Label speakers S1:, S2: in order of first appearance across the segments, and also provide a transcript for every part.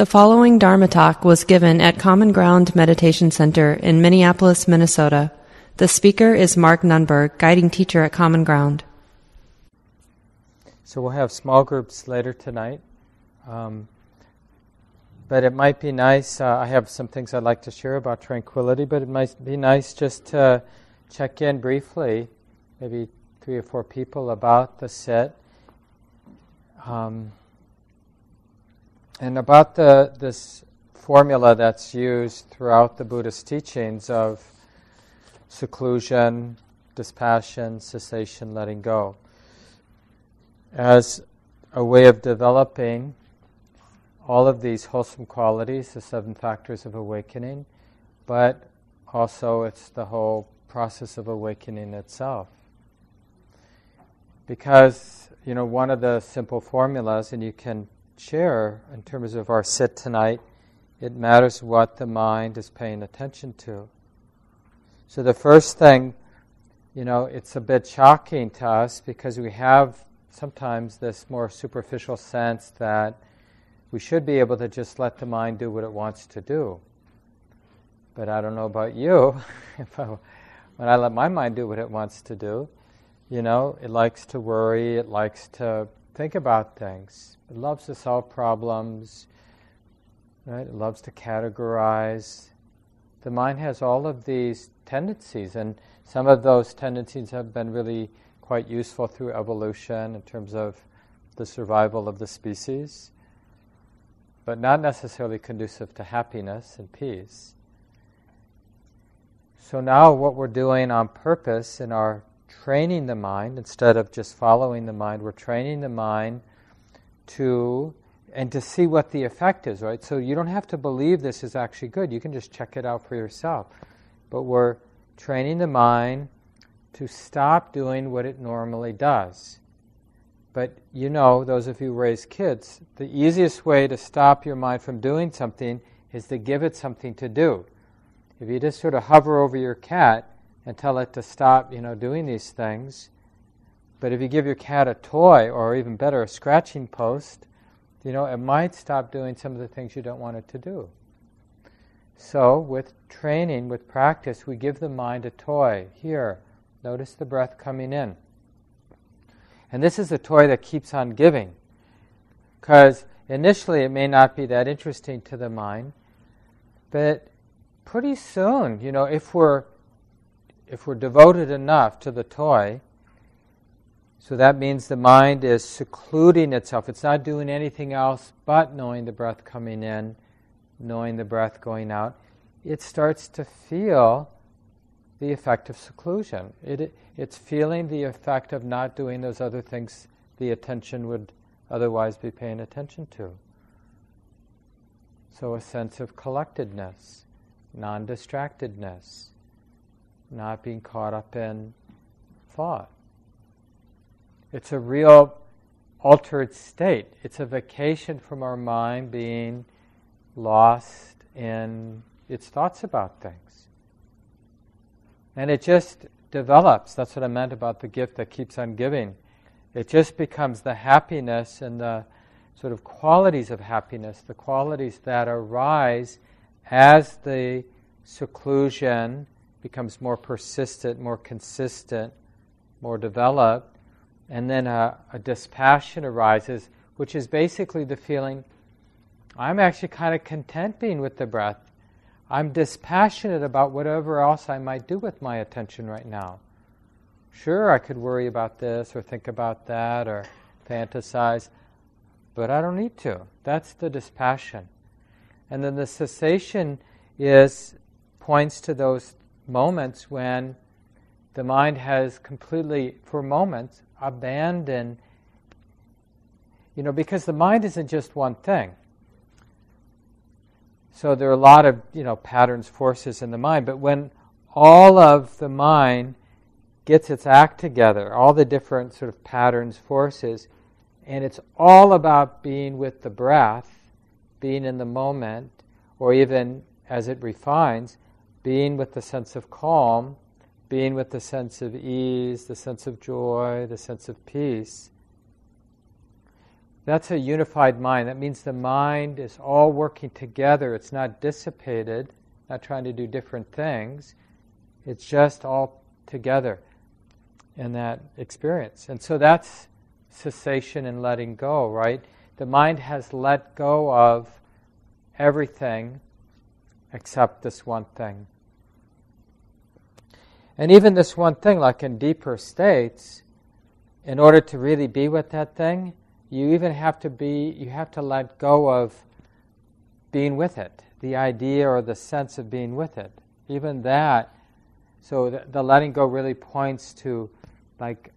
S1: The following Dharma talk was given at Common Ground Meditation Center in Minneapolis, Minnesota. The speaker is Mark Nunberg, guiding teacher at Common Ground.
S2: So we'll have small groups later tonight. Um, but it might be nice. Uh, I have some things I'd like to share about tranquility, but it might be nice just to check in briefly, maybe three or four people about the sit. Um, and about the, this formula that's used throughout the Buddhist teachings of seclusion, dispassion, cessation, letting go, as a way of developing all of these wholesome qualities, the seven factors of awakening, but also it's the whole process of awakening itself. Because, you know, one of the simple formulas, and you can share in terms of our sit tonight, it matters what the mind is paying attention to. So the first thing, you know, it's a bit shocking to us because we have sometimes this more superficial sense that we should be able to just let the mind do what it wants to do. But I don't know about you. when I let my mind do what it wants to do, you know, it likes to worry, it likes to think about things. It loves to solve problems, right? It loves to categorize. The mind has all of these tendencies, and some of those tendencies have been really quite useful through evolution in terms of the survival of the species, but not necessarily conducive to happiness and peace. So now, what we're doing on purpose in our training the mind instead of just following the mind. We're training the mind to and to see what the effect is, right? So you don't have to believe this is actually good. You can just check it out for yourself. But we're training the mind to stop doing what it normally does. But you know, those of you who raise kids, the easiest way to stop your mind from doing something is to give it something to do. If you just sort of hover over your cat, and tell it to stop, you know, doing these things. But if you give your cat a toy, or even better, a scratching post, you know, it might stop doing some of the things you don't want it to do. So, with training, with practice, we give the mind a toy. Here, notice the breath coming in. And this is a toy that keeps on giving. Because initially it may not be that interesting to the mind, but pretty soon, you know, if we're if we're devoted enough to the toy, so that means the mind is secluding itself. It's not doing anything else but knowing the breath coming in, knowing the breath going out. It starts to feel the effect of seclusion. It, it's feeling the effect of not doing those other things the attention would otherwise be paying attention to. So, a sense of collectedness, non distractedness not being caught up in thought. It's a real altered state. It's a vacation from our mind being lost in its thoughts about things. And it just develops. That's what I meant about the gift that keeps on giving. It just becomes the happiness and the sort of qualities of happiness, the qualities that arise as the seclusion becomes more persistent, more consistent, more developed, and then a, a dispassion arises, which is basically the feeling I'm actually kind of content being with the breath. I'm dispassionate about whatever else I might do with my attention right now. Sure, I could worry about this or think about that or fantasize, but I don't need to. That's the dispassion. And then the cessation is points to those moments when the mind has completely, for moments, abandoned, you know, because the mind isn't just one thing. So there are a lot of, you know, patterns, forces in the mind, but when all of the mind gets its act together, all the different sort of patterns, forces, and it's all about being with the breath, being in the moment, or even as it refines, being with the sense of calm, being with the sense of ease, the sense of joy, the sense of peace, That's a unified mind. That means the mind is all working together. It's not dissipated, not trying to do different things. It's just all together in that experience. And so that's cessation and letting go, right? The mind has let go of everything except this one thing. And even this one thing, like in deeper states, in order to really be with that thing, you even have to be, you have to let go of being with it, the idea or the sense of being with it. Even that, so the, the letting go really points to like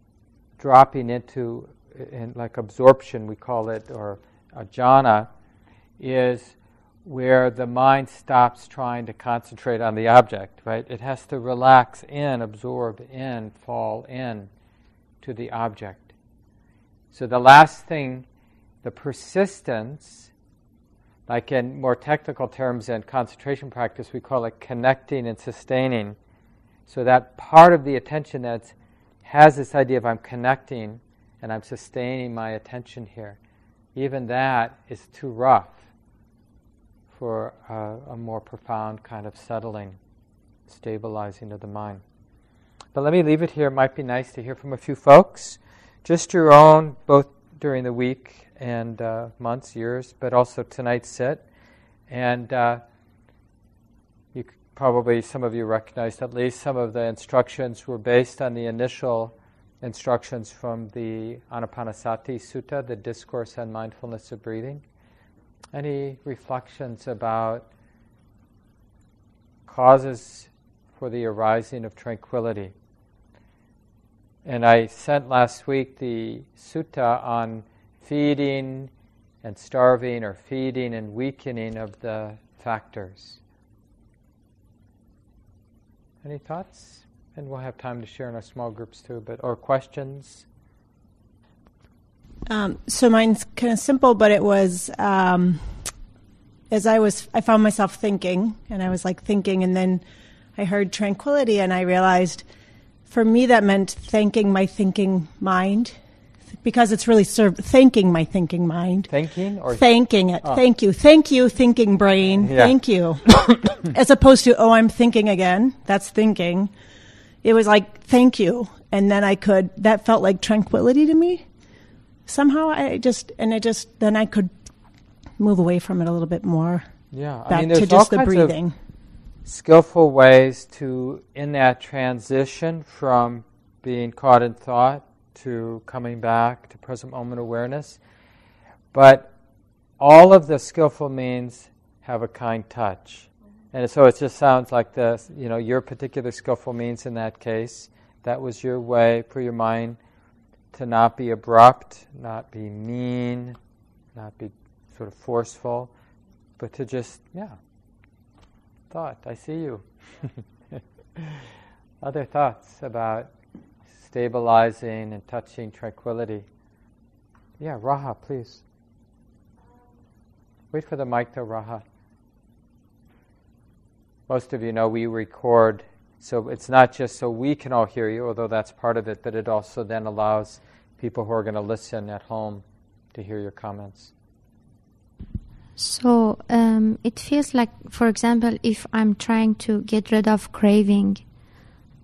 S2: dropping into, in like absorption, we call it, or a jhana, is where the mind stops trying to concentrate on the object, right? It has to relax in, absorb in, fall in to the object. So the last thing, the persistence, like in more technical terms in concentration practice, we call it connecting and sustaining. So that part of the attention that has this idea of I'm connecting and I'm sustaining my attention here, even that is too rough for a, a more profound kind of settling, stabilizing of the mind. But let me leave it here. It might be nice to hear from a few folks, just your own, both during the week and uh, months, years, but also tonight's sit. And uh, you probably, some of you recognized at least some of the instructions were based on the initial instructions from the Anapanasati Sutta, the Discourse on Mindfulness of Breathing. Any reflections about causes for the arising of tranquility? And I sent last week the sutta on feeding and starving, or feeding and weakening of the factors. Any thoughts? And we'll have time to share in our small groups too, but or questions.
S3: Um, so mine's kind of simple, but it was um, as I was, I found myself thinking, and I was like thinking, and then I heard tranquility, and I realized for me that meant thanking my thinking mind because it's really served thanking my thinking mind.
S2: Thanking or
S3: thanking it. Oh. Thank you. Thank you, thinking brain. Yeah. Thank you. As opposed to, oh, I'm thinking again. That's thinking. It was like, thank you. And then I could, that felt like tranquility to me somehow I just and I just then I could move away from it a little bit more.
S2: Yeah,
S3: I
S2: mean, there's
S3: to just the breathing.
S2: skillful ways to in that transition from being caught in thought to coming back to present moment awareness. But all of the skillful means have a kind touch. And so it just sounds like the, you know, your particular skillful means in that case. That was your way for your mind to not be abrupt, not be mean, not be sort of forceful, but to just, yeah, thought, I see you. Other thoughts about stabilizing and touching tranquility. Yeah, Raha, please. Um, Wait for the mic though, Raha. Most of you know we record so it's not just so we can all hear you, although that's part of it, but it also then allows people who are going to listen at home to hear your comments.
S4: So um, it feels like, for example, if I'm trying to get rid of craving,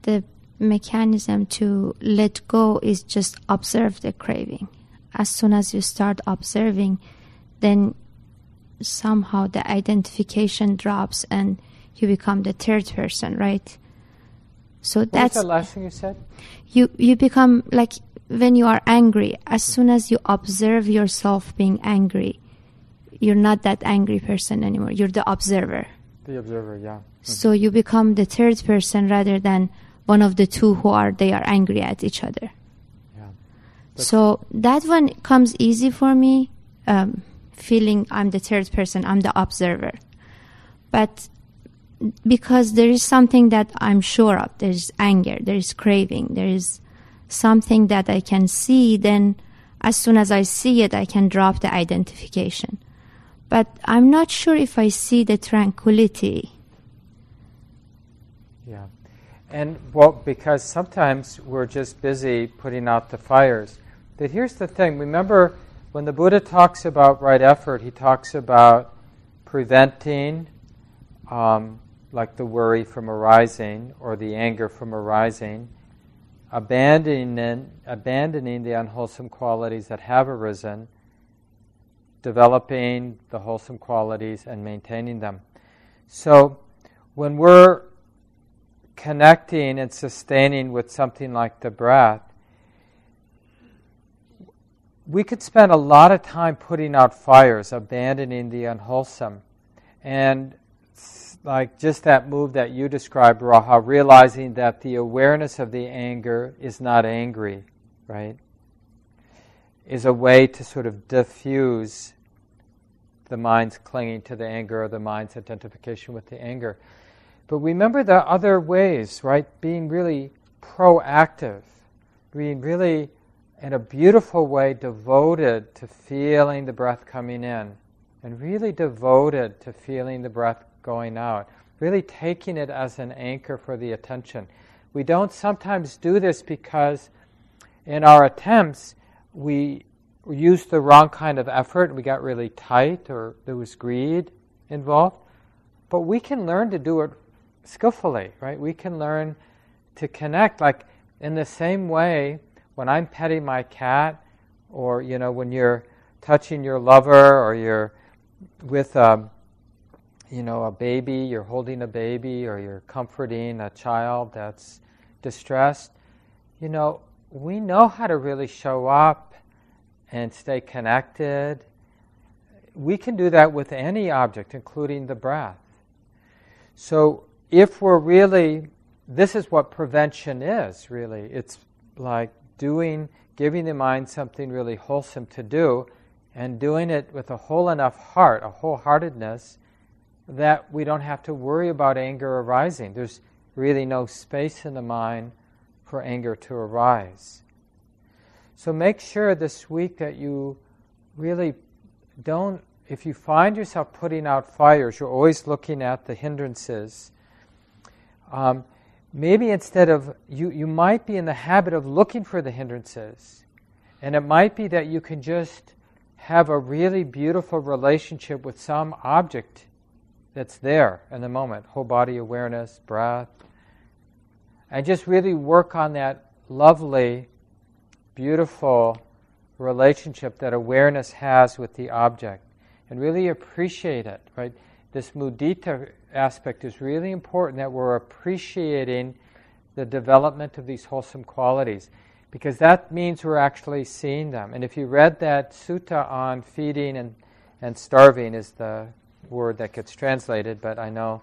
S4: the mechanism to let go is just observe the craving. As soon as you start observing, then somehow the identification drops and you become the third person, right?
S2: So what that's the last thing you said.
S4: You you become like when you are angry. As soon as you observe yourself being angry, you're not that angry person anymore. You're the observer.
S2: The observer, yeah. Mm-hmm.
S4: So you become the third person rather than one of the two who are they are angry at each other. Yeah. So that one comes easy for me. Um, feeling I'm the third person, I'm the observer. But because there is something that I'm sure of. There is anger, there is craving, there is something that I can see, then as soon as I see it, I can drop the identification. But I'm not sure if I see the tranquility.
S2: Yeah. And well, because sometimes we're just busy putting out the fires. But here's the thing remember, when the Buddha talks about right effort, he talks about preventing, um, like the worry from arising or the anger from arising, abandoning, abandoning the unwholesome qualities that have arisen, developing the wholesome qualities and maintaining them. So, when we're connecting and sustaining with something like the breath, we could spend a lot of time putting out fires, abandoning the unwholesome. And like just that move that you described, Raha, realizing that the awareness of the anger is not angry, right? Is a way to sort of diffuse the mind's clinging to the anger or the mind's identification with the anger. But remember the other ways, right? Being really proactive, being really in a beautiful way devoted to feeling the breath coming in and really devoted to feeling the breath going out, really taking it as an anchor for the attention. We don't sometimes do this because in our attempts we used the wrong kind of effort we got really tight or there was greed involved. But we can learn to do it skillfully, right? We can learn to connect like in the same way when I'm petting my cat, or you know, when you're touching your lover, or you're with um, you know, a baby, you're holding a baby, or you're comforting a child that's distressed, you know, we know how to really show up and stay connected. We can do that with any object, including the breath. So, if we're really, this is what prevention is, really. It's like doing, giving the mind something really wholesome to do, and doing it with a whole enough heart, a wholeheartedness, that we don't have to worry about anger arising. There's really no space in the mind for anger to arise. So make sure this week that you really don't, if you find yourself putting out fires, you're always looking at the hindrances. Um, maybe instead of, you, you might be in the habit of looking for the hindrances. And it might be that you can just have a really beautiful relationship with some object that's there in the moment whole body awareness, breath. And just really work on that lovely, beautiful relationship that awareness has with the object and really appreciate it, right? This mudita aspect is really important that we're appreciating the development of these wholesome qualities because that means we're actually seeing them. And if you read that sutta on feeding and, and starving, is the word that gets translated, but I know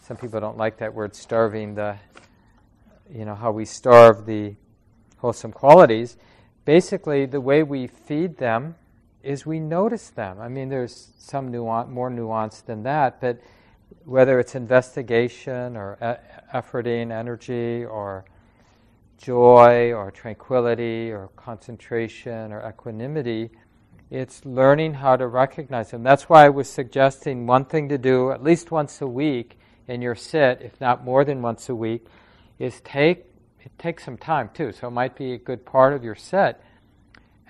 S2: some people don't like that word starving, the, you know, how we starve the wholesome qualities. Basically, the way we feed them is we notice them. I mean, there's some nuance, more nuance than that, but whether it's investigation or e- efforting energy or joy or tranquility or concentration or equanimity, it's learning how to recognize them. That's why I was suggesting one thing to do at least once a week in your sit, if not more than once a week, is take it takes some time too, so it might be a good part of your set,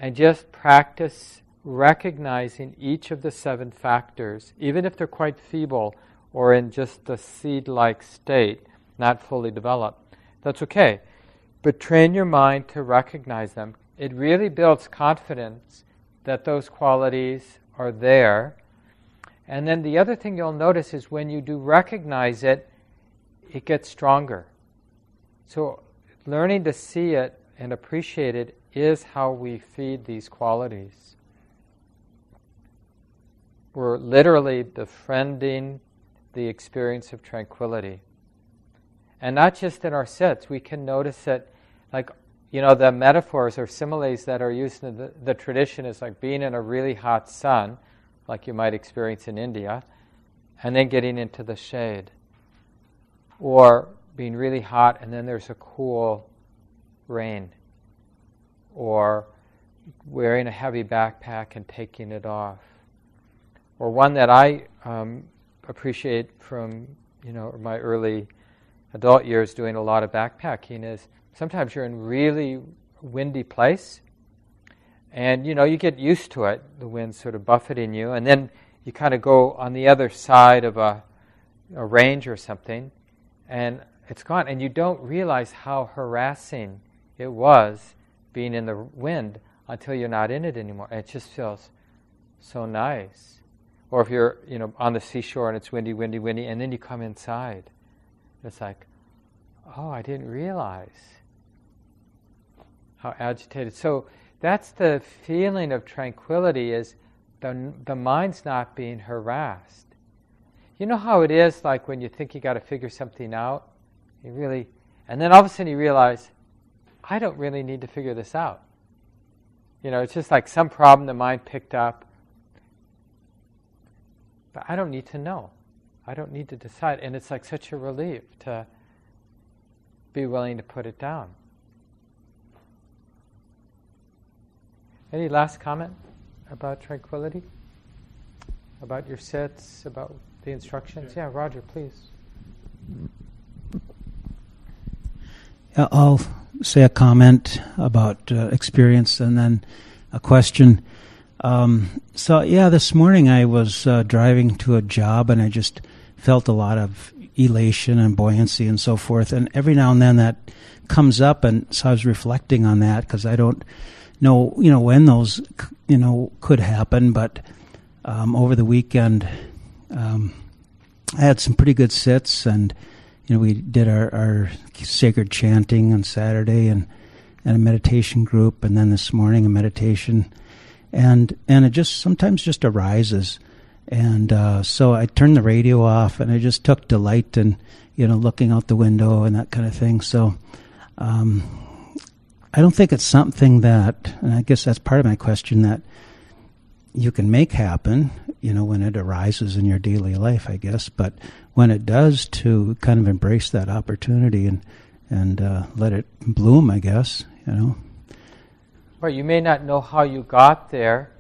S2: and just practice recognizing each of the seven factors, even if they're quite feeble or in just a seed like state, not fully developed. That's okay. But train your mind to recognize them. It really builds confidence that those qualities are there. And then the other thing you'll notice is when you do recognize it, it gets stronger. So learning to see it and appreciate it is how we feed these qualities. We're literally befriending the experience of tranquility. And not just in our sits, we can notice it like, you know, the metaphors or similes that are used in the, the tradition is like being in a really hot sun, like you might experience in India, and then getting into the shade. Or being really hot and then there's a cool rain. Or wearing a heavy backpack and taking it off or one that I um, appreciate from you know my early adult years doing a lot of backpacking is sometimes you're in really windy place And you know, you get used to it, the wind sort of buffeting you, and then you kind of go on the other side of a, a range or something, and it's gone. And you don't realize how harassing it was being in the wind until you're not in it anymore. And it just feels so nice. Or if you're, you know, on the seashore and it's windy, windy, windy, and then you come inside, it's like, oh, I didn't realize how agitated. So that's the feeling of tranquility is the, the mind's not being harassed. You know how it is like when you think you got to figure something out? You really, and then all of a sudden you realize, I don't really need to figure this out. You know, it's just like some problem the mind picked up. But I don't need to know. I don't need to decide. And it's like such a relief to be willing to put it down. Any last comment about tranquility? About your sits? About the instructions? Yeah, Roger, please.
S5: I'll say a comment about uh, experience and then a question. Um, so, yeah, this morning I was uh, driving to a job and I just felt a lot of elation and buoyancy and so forth. And every now and then that comes up, and so I was reflecting on that because I don't know, you know, when those, you know, could happen. But um, over the weekend, um, I had some pretty good sits and you know, we did our, our sacred chanting on Saturday and, and a meditation group, and then this morning a meditation, and and it just sometimes just arises, and uh, so I turned the radio off, and I just took delight in you know looking out the window and that kind of thing. So. Um, I don't think it's something that, and I guess that's part of my question that you can make happen, you know, when it arises in your daily life, I guess. But when it does, to kind of embrace that opportunity and and uh, let it bloom, I guess, you know.
S2: Right. You may not know how you got there,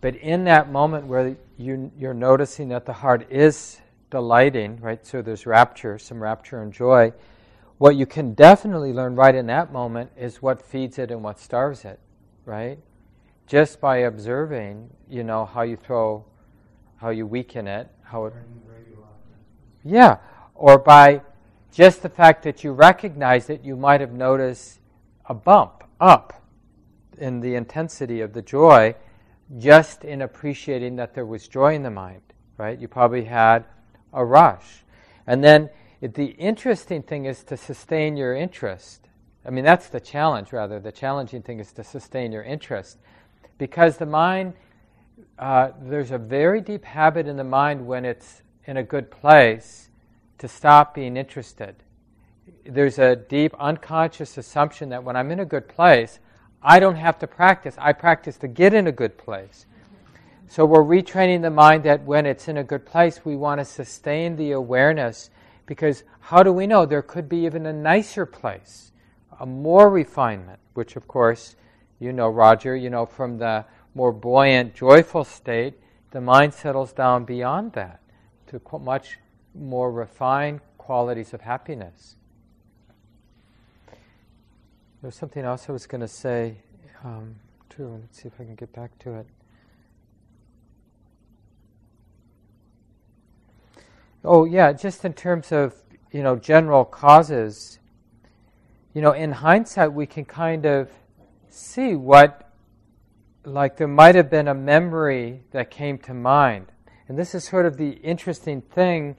S2: but in that moment where you you're noticing that the heart is delighting, right? So there's rapture, some rapture and joy. What you can definitely learn right in that moment is what feeds it and what starves it, right? just by observing, you know, how you throw, how you weaken it, how it. Yeah, or by just the fact that you recognize it, you might have noticed a bump up in the intensity of the joy just in appreciating that there was joy in the mind, right? You probably had a rush. And then it, the interesting thing is to sustain your interest. I mean, that's the challenge, rather. The challenging thing is to sustain your interest. Because the mind, uh, there's a very deep habit in the mind when it's in a good place to stop being interested. There's a deep unconscious assumption that when I'm in a good place, I don't have to practice. I practice to get in a good place. So we're retraining the mind that when it's in a good place, we want to sustain the awareness because how do we know? There could be even a nicer place, a more refinement, which of course you know, Roger, you know, from the more buoyant, joyful state, the mind settles down beyond that to much more refined qualities of happiness. There's something else I was going to say, um, too. Let's see if I can get back to it. Oh, yeah, just in terms of, you know, general causes, you know, in hindsight, we can kind of see what, like, there might have been a memory that came to mind. And this is sort of the interesting thing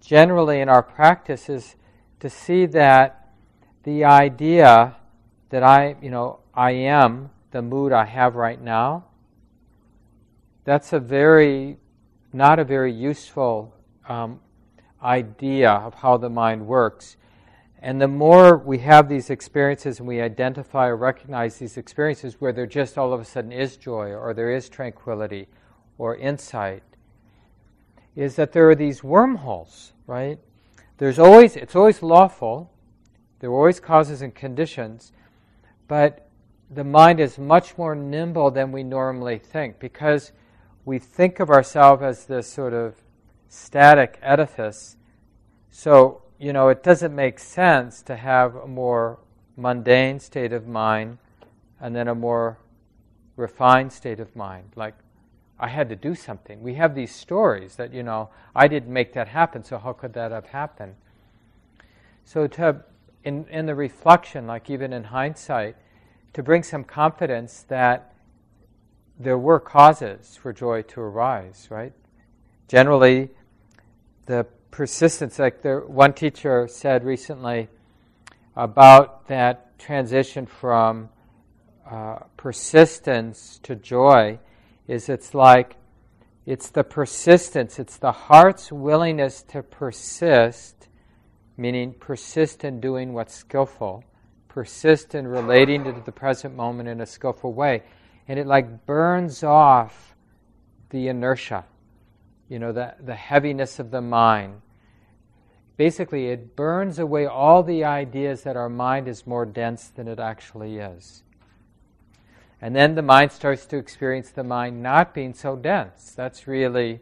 S2: generally in our practice is to see that the idea that I, you know, I am the mood I have right now, that's a very, not a very useful um, idea of how the mind works. And the more we have these experiences and we identify or recognize these experiences where there just all of a sudden is joy or there is tranquility or insight, is that there are these wormholes, right? There's always, it's always lawful, there are always causes and conditions, but the mind is much more nimble than we normally think because we think of ourselves as this sort of static edifice. So you know, it doesn't make sense to have a more mundane state of mind and then a more refined state of mind, like I had to do something. We have these stories that, you know, I didn't make that happen, so how could that have happened? So, to, in, in the reflection, like even in hindsight, to bring some confidence that there were causes for joy to arise, right? Generally, the persistence, like the one teacher said recently about that transition from uh, persistence to joy is it's like it's the persistence, it's the heart's willingness to persist, meaning persist in doing what's skillful, persist in relating to the present moment in a skillful way. And it like burns off the inertia, you know, the, the heaviness of the mind. Basically, it burns away all the ideas that our mind is more dense than it actually is. And then the mind starts to experience the mind not being so dense. That's really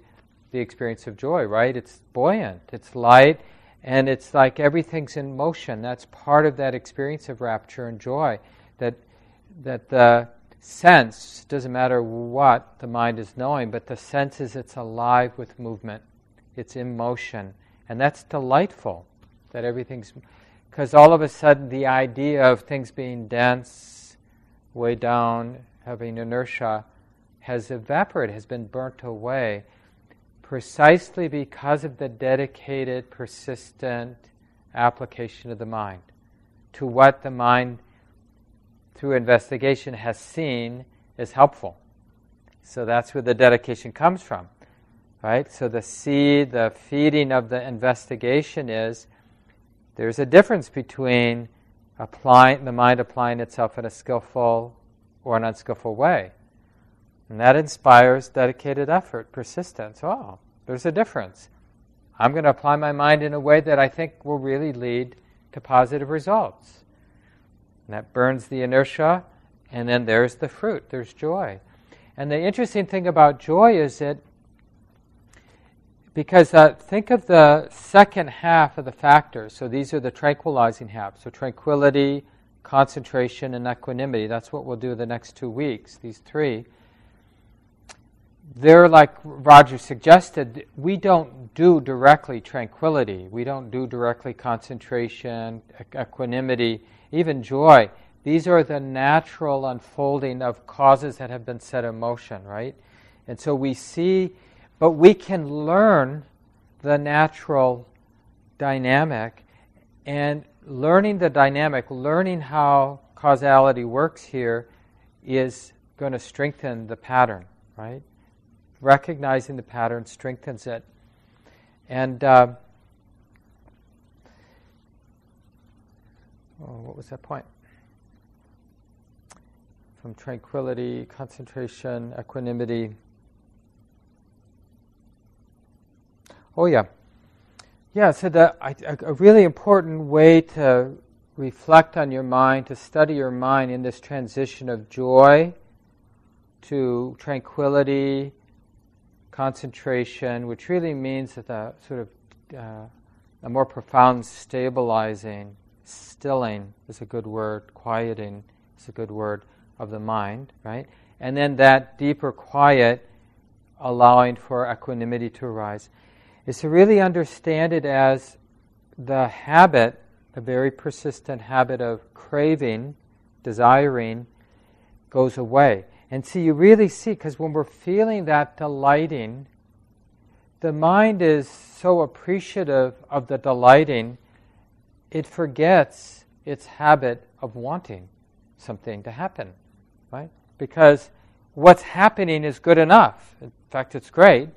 S2: the experience of joy, right? It's buoyant, it's light, and it's like everything's in motion. That's part of that experience of rapture and joy. That, that the sense, doesn't matter what the mind is knowing, but the sense is it's alive with movement, it's in motion. And that's delightful, that everything's. Because all of a sudden, the idea of things being dense, way down, having inertia, has evaporated, has been burnt away, precisely because of the dedicated, persistent application of the mind to what the mind, through investigation, has seen is helpful. So that's where the dedication comes from, right? So the seed, the feeding of the investigation is there's a difference between applying the mind applying itself in a skillful or an unskillful way. And that inspires dedicated effort, persistence. Oh, there's a difference. I'm going to apply my mind in a way that I think will really lead to positive results. And that burns the inertia, and then there's the fruit, there's joy. And the interesting thing about joy is that because uh, think of the second half of the factors. So these are the tranquilizing half. So tranquility, concentration, and equanimity. That's what we'll do the next two weeks, these three. They're like Roger suggested, we don't do directly tranquility. We don't do directly concentration, equanimity, even joy. These are the natural unfolding of causes that have been set in motion, right? And so we see but we can learn the natural dynamic and learning the dynamic, learning how causality works here is going to strengthen the pattern, right? Recognizing the pattern strengthens it. And uh, oh, what was that point? From tranquility, concentration, equanimity. Oh, yeah. Yeah, so the, a really important way to reflect on your mind, to study your mind in this transition of joy to tranquility, concentration, which really means that the sort of uh, a more profound stabilizing, stilling is a good word, quieting is a good word of the mind, right? And then that deeper quiet allowing for equanimity to arise is to really understand it as the habit, the very persistent habit of craving, desiring, goes away. And see, you really see, because when we're feeling that delighting, the mind is so appreciative of the delighting, it forgets its habit of wanting something to happen, right? Because what's happening is good enough. In fact, it's great.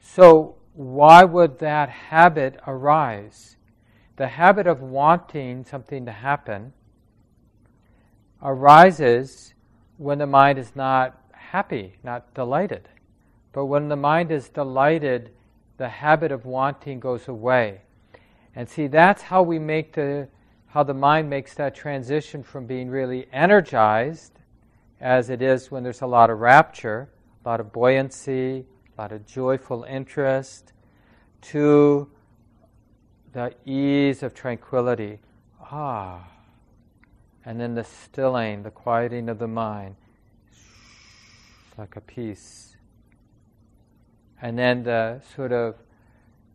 S2: So why would that habit arise? The habit of wanting something to happen arises when the mind is not happy, not delighted. But when the mind is delighted, the habit of wanting goes away. And see, that's how we make the how the mind makes that transition from being really energized, as it is when there's a lot of rapture, a lot of buoyancy, a lot of joyful interest, to the ease of tranquility. Ah. And then the stilling, the quieting of the mind. like a peace. And then the sort of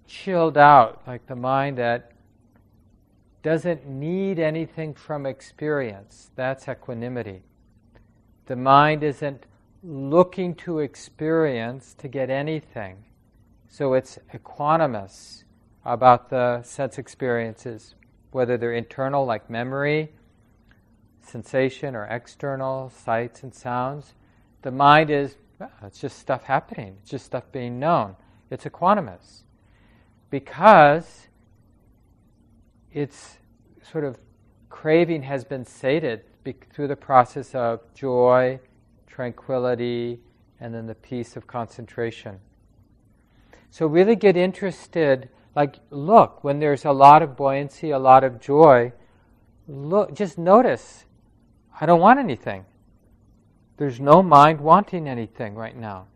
S2: chilled out, like the mind that doesn't need anything from experience. That's equanimity. The mind isn't looking to experience to get anything. So it's equanimous about the sense experiences, whether they're internal, like memory, sensation, or external, sights and sounds. The mind is, well, it's just stuff happening, it's just stuff being known. It's equanimous. Because its sort of craving has been sated through the process of joy, tranquility, and then the peace of concentration. So, really get interested. Like, look, when there's a lot of buoyancy, a lot of joy, look, just notice, I don't want anything. There's no mind wanting anything right now.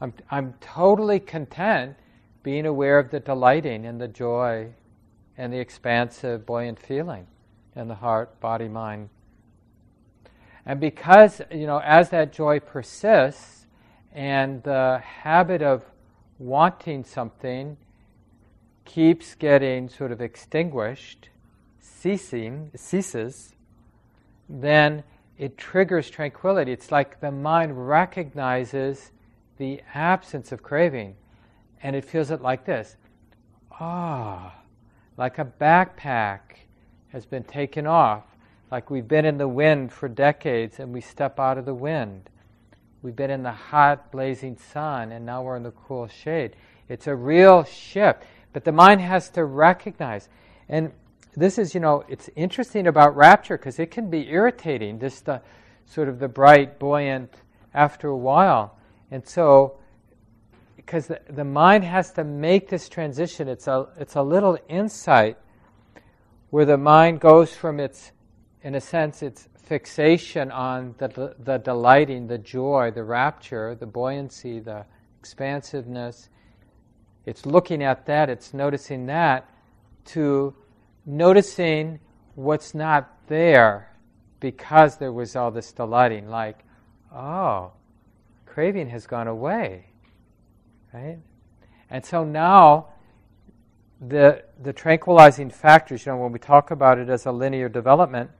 S2: I'm, I'm totally content being aware of the delighting and the joy and the expansive, buoyant feeling in the heart, body, mind. And because, you know, as that joy persists and the habit of wanting something keeps getting sort of extinguished, ceasing, ceases, then it triggers tranquility. It's like the mind recognizes the absence of craving and it feels it like this ah, like a backpack has been taken off, like we've been in the wind for decades and we step out of the wind. We've been in the hot, blazing sun and now we're in the cool shade. It's a real shift, but the mind has to recognize. And this is, you know, it's interesting about rapture because it can be irritating, this the, sort of the bright, buoyant after a while. And so because the, the mind has to make this transition. It's a, it's a little insight where the mind goes from its, in a sense, its fixation on the, the, the delighting, the joy, the rapture, the buoyancy, the expansiveness. It's looking at that, it's noticing that, to noticing what's not there because there was all this delighting, like, oh, craving has gone away. Right? And so now, the, the tranquilizing factors, you know, when we talk about it as a linear development,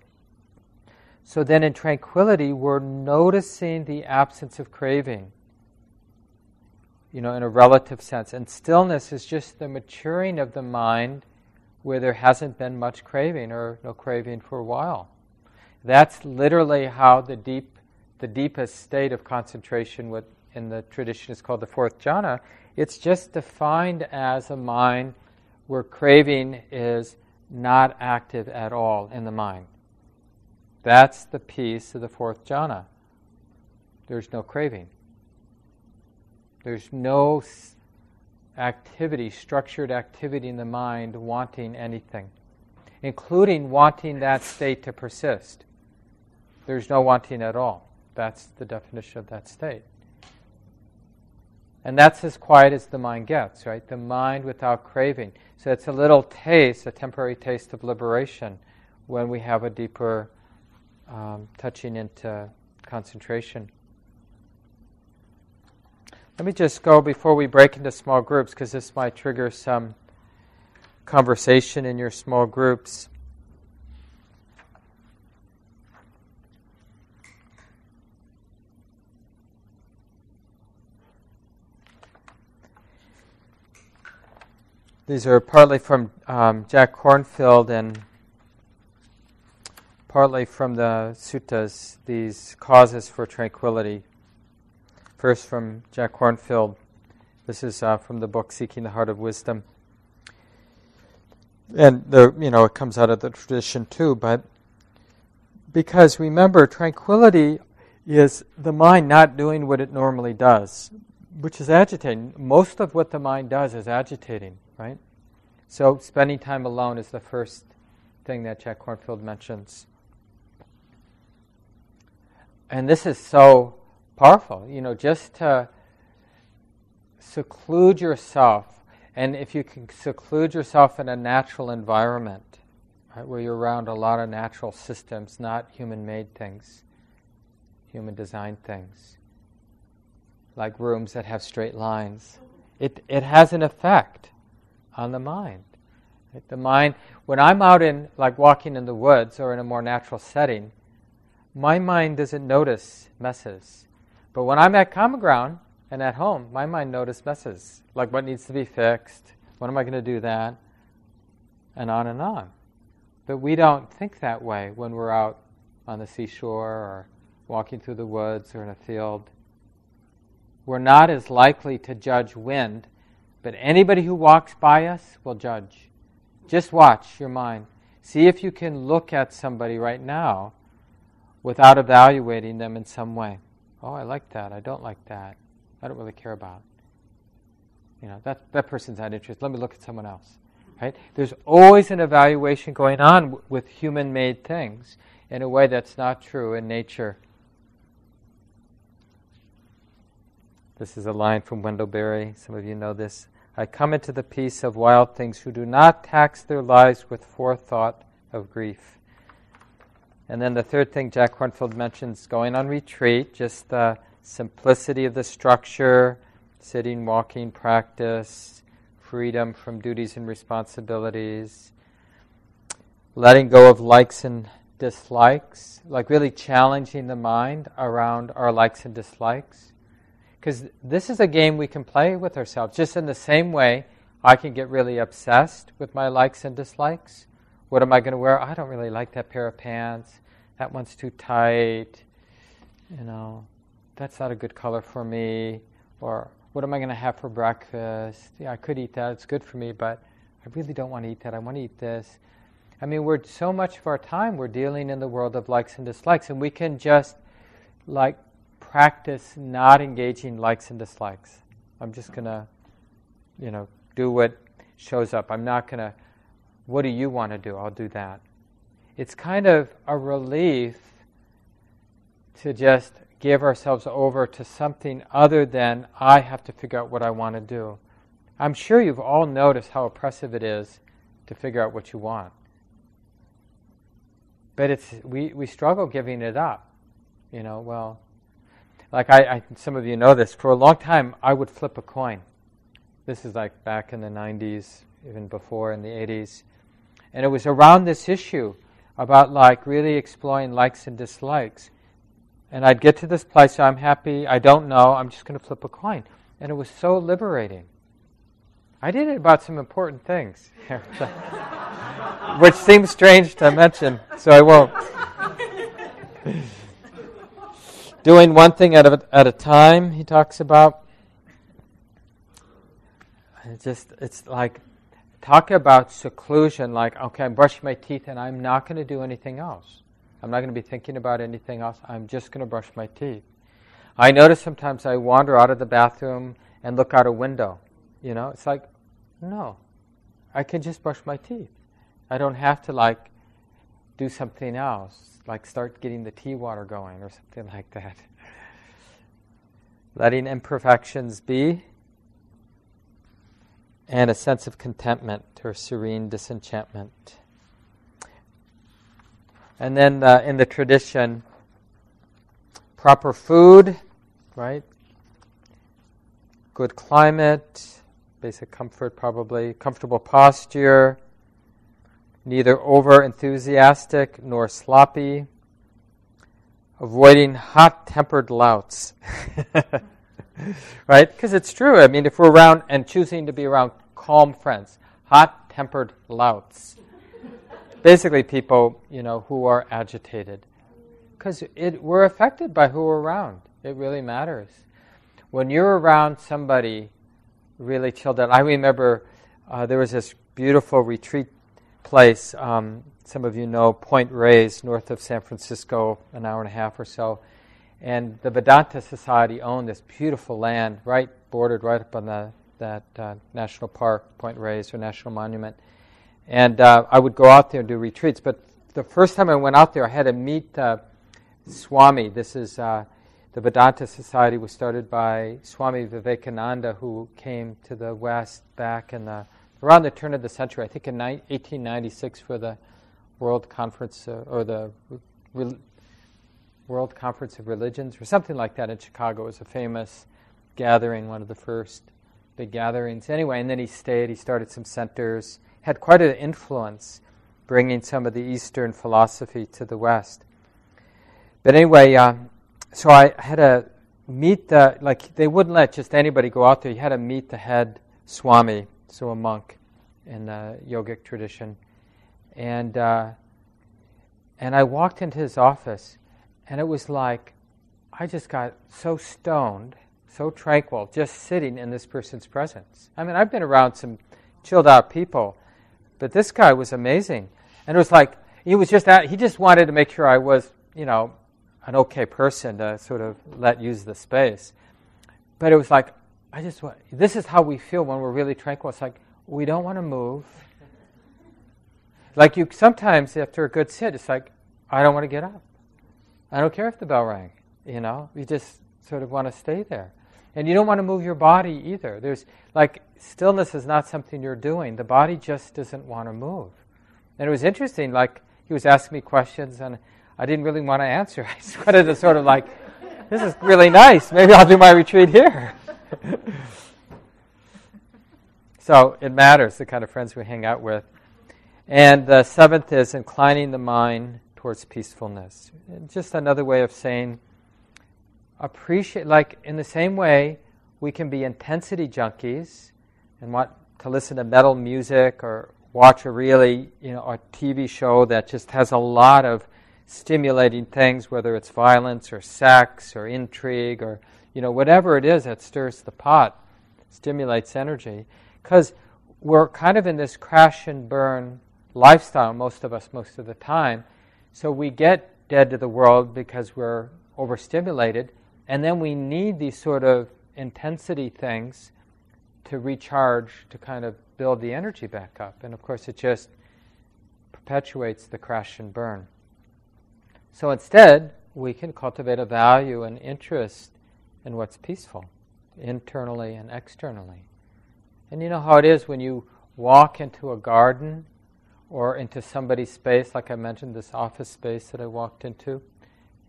S2: so then in tranquility, we're noticing the absence of craving, you know, in a relative sense. And stillness is just the maturing of the mind where there hasn't been much craving or no craving for a while. That's literally how the deep, the deepest state of concentration with in the tradition is called the fourth jhana. It's just defined as a mind where craving is not active at all in the mind. That's the piece of the fourth jhana. There's no craving. There's no activity, structured activity in the mind wanting anything, including wanting that state to persist. There's no wanting at all. That's the definition of that state. And that's as quiet as the mind gets, right? The mind without craving. So it's a little taste, a temporary taste of liberation when we have a deeper um, touching into concentration. Let me just go before we break into small groups because this might trigger some conversation in your small groups. These are partly from um, Jack Kornfield and partly from the suttas, these causes for tranquility. First from Jack Kornfield. This is uh, from the book Seeking the Heart of Wisdom. And the, you know, it comes out of the tradition too, but because remember, tranquility is the mind not doing what it normally does, which is agitating. Most of what the mind does is agitating right? So spending time alone is the first thing that Jack Kornfield mentions. And this is so powerful, you know, just to seclude yourself. And if you can seclude yourself in a natural environment, right, where you're around a lot of natural systems, not human made things, human designed things, like rooms that have straight lines. It, it has an effect on the mind. The mind, when I'm out in, like walking in the woods or in a more natural setting, my mind doesn't notice messes. But when I'm at common ground and at home, my mind notices messes, like what needs to be fixed, when am I going to do that, and on and on. But we don't think that way when we're out on the seashore or walking through the woods or in a field. We're not as likely to judge wind, but anybody who walks by us will judge. Just watch your mind. See if you can look at somebody right now without evaluating them in some way. Oh, I like that. I don't like that. I don't really care about. You know, that, that person's not interested. Let me look at someone else. Right? There's always an evaluation going on w- with human made things in a way that's not true in nature. This is a line from Wendell Berry. Some of you know this. I come into the peace of wild things who do not tax their lives with forethought of grief. And then the third thing Jack Kornfield mentions going on retreat, just the simplicity of the structure, sitting, walking practice, freedom from duties and responsibilities, letting go of likes and dislikes, like really challenging the mind around our likes and dislikes. Because this is a game we can play with ourselves, just in the same way I can get really obsessed with my likes and dislikes. What am I going to wear? I don't really like that pair of pants. That one's too tight. You know, that's not a good color for me. Or what am I going to have for breakfast? Yeah, I could eat that. It's good for me, but I really don't want to eat that. I want to eat this. I mean, we're so much of our time we're dealing in the world of likes and dislikes, and we can just like practice not engaging likes and dislikes. I'm just gonna, you know, do what shows up. I'm not gonna what do you want to do? I'll do that. It's kind of a relief to just give ourselves over to something other than I have to figure out what I want to do. I'm sure you've all noticed how oppressive it is to figure out what you want. But it's we, we struggle giving it up. You know, well, like I, I some of you know this, for a long time I would flip a coin. This is like back in the 90s, even before in the 80s. And it was around this issue about like really exploring likes and dislikes. And I'd get to this place, so I'm happy, I don't know, I'm just going to flip a coin. And it was so liberating. I did it about some important things, which seems strange to mention, so I won't. Doing one thing at a, at a time, he talks about. Just, it's like talk about seclusion like, okay, I'm brushing my teeth and I'm not going to do anything else. I'm not going to be thinking about anything else. I'm just going to brush my teeth. I notice sometimes I wander out of the bathroom and look out a window. You know, it's like, no, I can just brush my teeth. I don't have to like do something else, like start getting the tea water going or something like that. Letting imperfections be and a sense of contentment or serene disenchantment. And then uh, in the tradition, proper food, right? Good climate, basic comfort probably, comfortable posture, neither over enthusiastic nor sloppy, avoiding hot tempered louts. right? Because it's true. I mean, if we're around and choosing to be around calm friends, hot tempered louts. Basically, people, you know, who are agitated. Because it we're affected by who we're around. It really matters. When you're around somebody really chilled out, I remember uh, there was this beautiful retreat place. Um, some of you know Point Reyes, north of San Francisco, an hour and a half or so. And the Vedanta Society owned this beautiful land, right bordered right up on the that uh, national park, Point Reyes, or national monument. And uh, I would go out there and do retreats. But the first time I went out there, I had to meet uh, Swami. This is uh, the Vedanta Society was started by Swami Vivekananda, who came to the West back in the around the turn of the century. I think in 1896 for the World Conference uh, or the Re- World Conference of Religions or something like that in Chicago. It was a famous gathering, one of the first big gatherings. Anyway, and then he stayed, he started some centers, had quite an influence bringing some of the Eastern philosophy to the West. But anyway, uh, so I had to meet the, like, they wouldn't let just anybody go out there. You had to meet the head Swami, so a monk in the yogic tradition. And, uh, and I walked into his office, and it was like I just got so stoned, so tranquil, just sitting in this person's presence. I mean, I've been around some chilled out people, but this guy was amazing. And it was like, he was just, at, he just wanted to make sure I was, you know, an okay person to sort of let use the space. But it was like, I just want, this is how we feel when we're really tranquil. It's like, we don't want to move. Like you sometimes after a good sit, it's like, I don't want to get up. I don't care if the bell rang. You know, you just sort of want to stay there. And you don't want to move your body either. There's like stillness is not something you're doing. The body just doesn't want to move. And it was interesting, like he was asking me questions and I didn't really want to answer. I just wanted to sort of like, this is really nice. Maybe I'll do my retreat here. so it matters the kind of friends we hang out with. And the seventh is inclining the mind towards peacefulness. Just another way of saying, appreciate, like in the same way, we can be intensity junkies and want to listen to metal music or watch a really, you know, a TV show that just has a lot of stimulating things, whether it's violence or sex or intrigue or, you know, whatever it is that stirs the pot, stimulates energy. Because we're kind of in this crash and burn lifestyle, most of us, most of the time. So we get dead to the world because we're overstimulated, and then we need these sort of intensity things to recharge, to kind of build the energy back up. And of course, it just perpetuates the crash and burn. So instead, we can cultivate a value and interest in what's peaceful, internally and externally. And you know how it is when you walk into a garden or into somebody's space, like I mentioned, this office space that I walked into,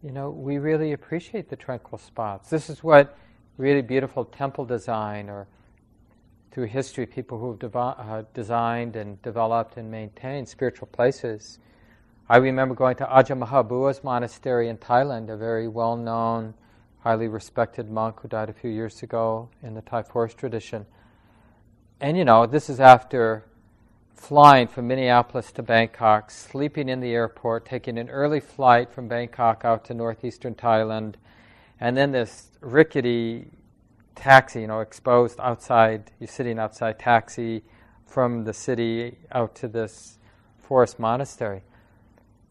S2: you know, we really appreciate the tranquil spots. This is what really beautiful temple design or through history, people who have uh, designed and developed and maintained spiritual places. I remember going to Ajahn Mahabua's monastery in Thailand, a very well known, highly respected monk who died a few years ago in the Thai forest tradition. And you know, this is after flying from Minneapolis to Bangkok, sleeping in the airport, taking an early flight from Bangkok out to northeastern Thailand, and then this rickety taxi, you know, exposed outside, you're sitting outside taxi from the city out to this forest monastery.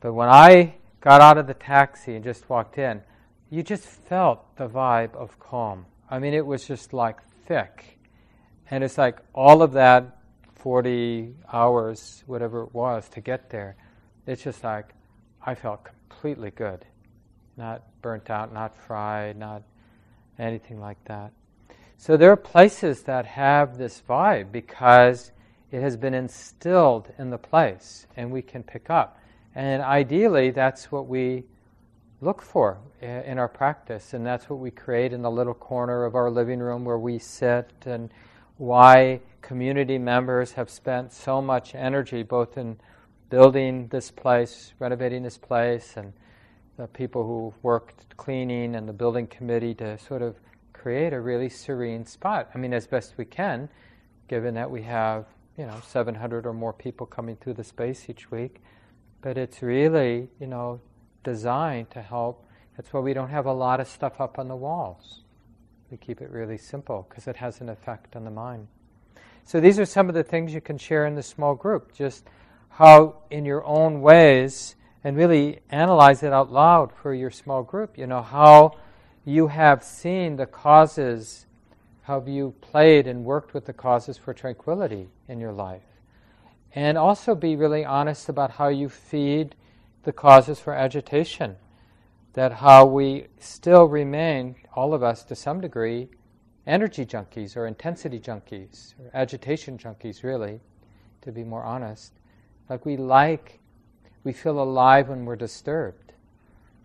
S2: But when I got out of the taxi and just walked in, you just felt the vibe of calm. I mean, it was just like thick. And it's like all of that 40 hours, whatever it was, to get there, it's just like I felt completely good. Not burnt out, not fried, not anything like that. So there are places that have this vibe because it has been instilled in the place and we can pick up. And ideally, that's what we look for in our practice, and that's what we create in the little corner of our living room where we sit and why community members have spent so much energy both in building this place, renovating this place, and the people who worked cleaning and the building committee to sort of create a really serene spot. I mean, as best we can, given that we have, you know, 700 or more people coming through the space each week. But it's really, you know, designed to help. That's why we don't have a lot of stuff up on the walls. We keep it really simple because it has an effect on the mind. So these are some of the things you can share in the small group. Just how, in your own ways, and really analyze it out loud for your small group. You know, how you have seen the causes, how you played and worked with the causes for tranquility in your life. And also be really honest about how you feed the causes for agitation that how we still remain, all of us to some degree, energy junkies or intensity junkies or agitation junkies, really, to be more honest. Like we like, we feel alive when we're disturbed.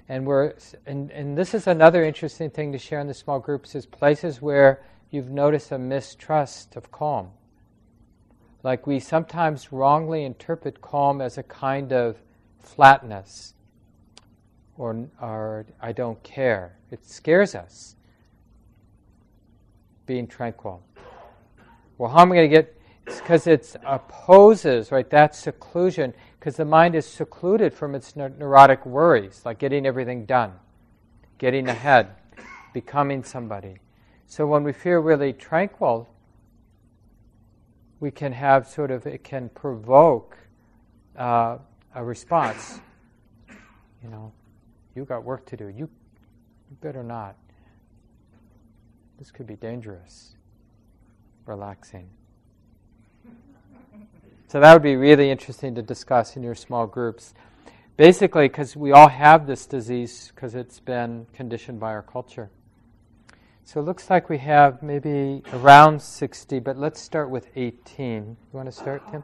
S2: And we're and, and this is another interesting thing to share in the small groups is places where you've noticed a mistrust of calm. Like we sometimes wrongly interpret calm as a kind of flatness or, or I don't care. It scares us, being tranquil. Well, how am I going to get? It's because it opposes, right, that seclusion, because the mind is secluded from its neurotic worries, like getting everything done, getting ahead, becoming somebody. So when we feel really tranquil, we can have sort of, it can provoke uh, a response. You know, you got work to do. You, you better not. This could be dangerous. Relaxing. So that would be really interesting to discuss in your small groups. Basically, because we all have this disease because it's been conditioned by our culture. So it looks like we have maybe around 60, but let's start with 18. You want to start, Tim?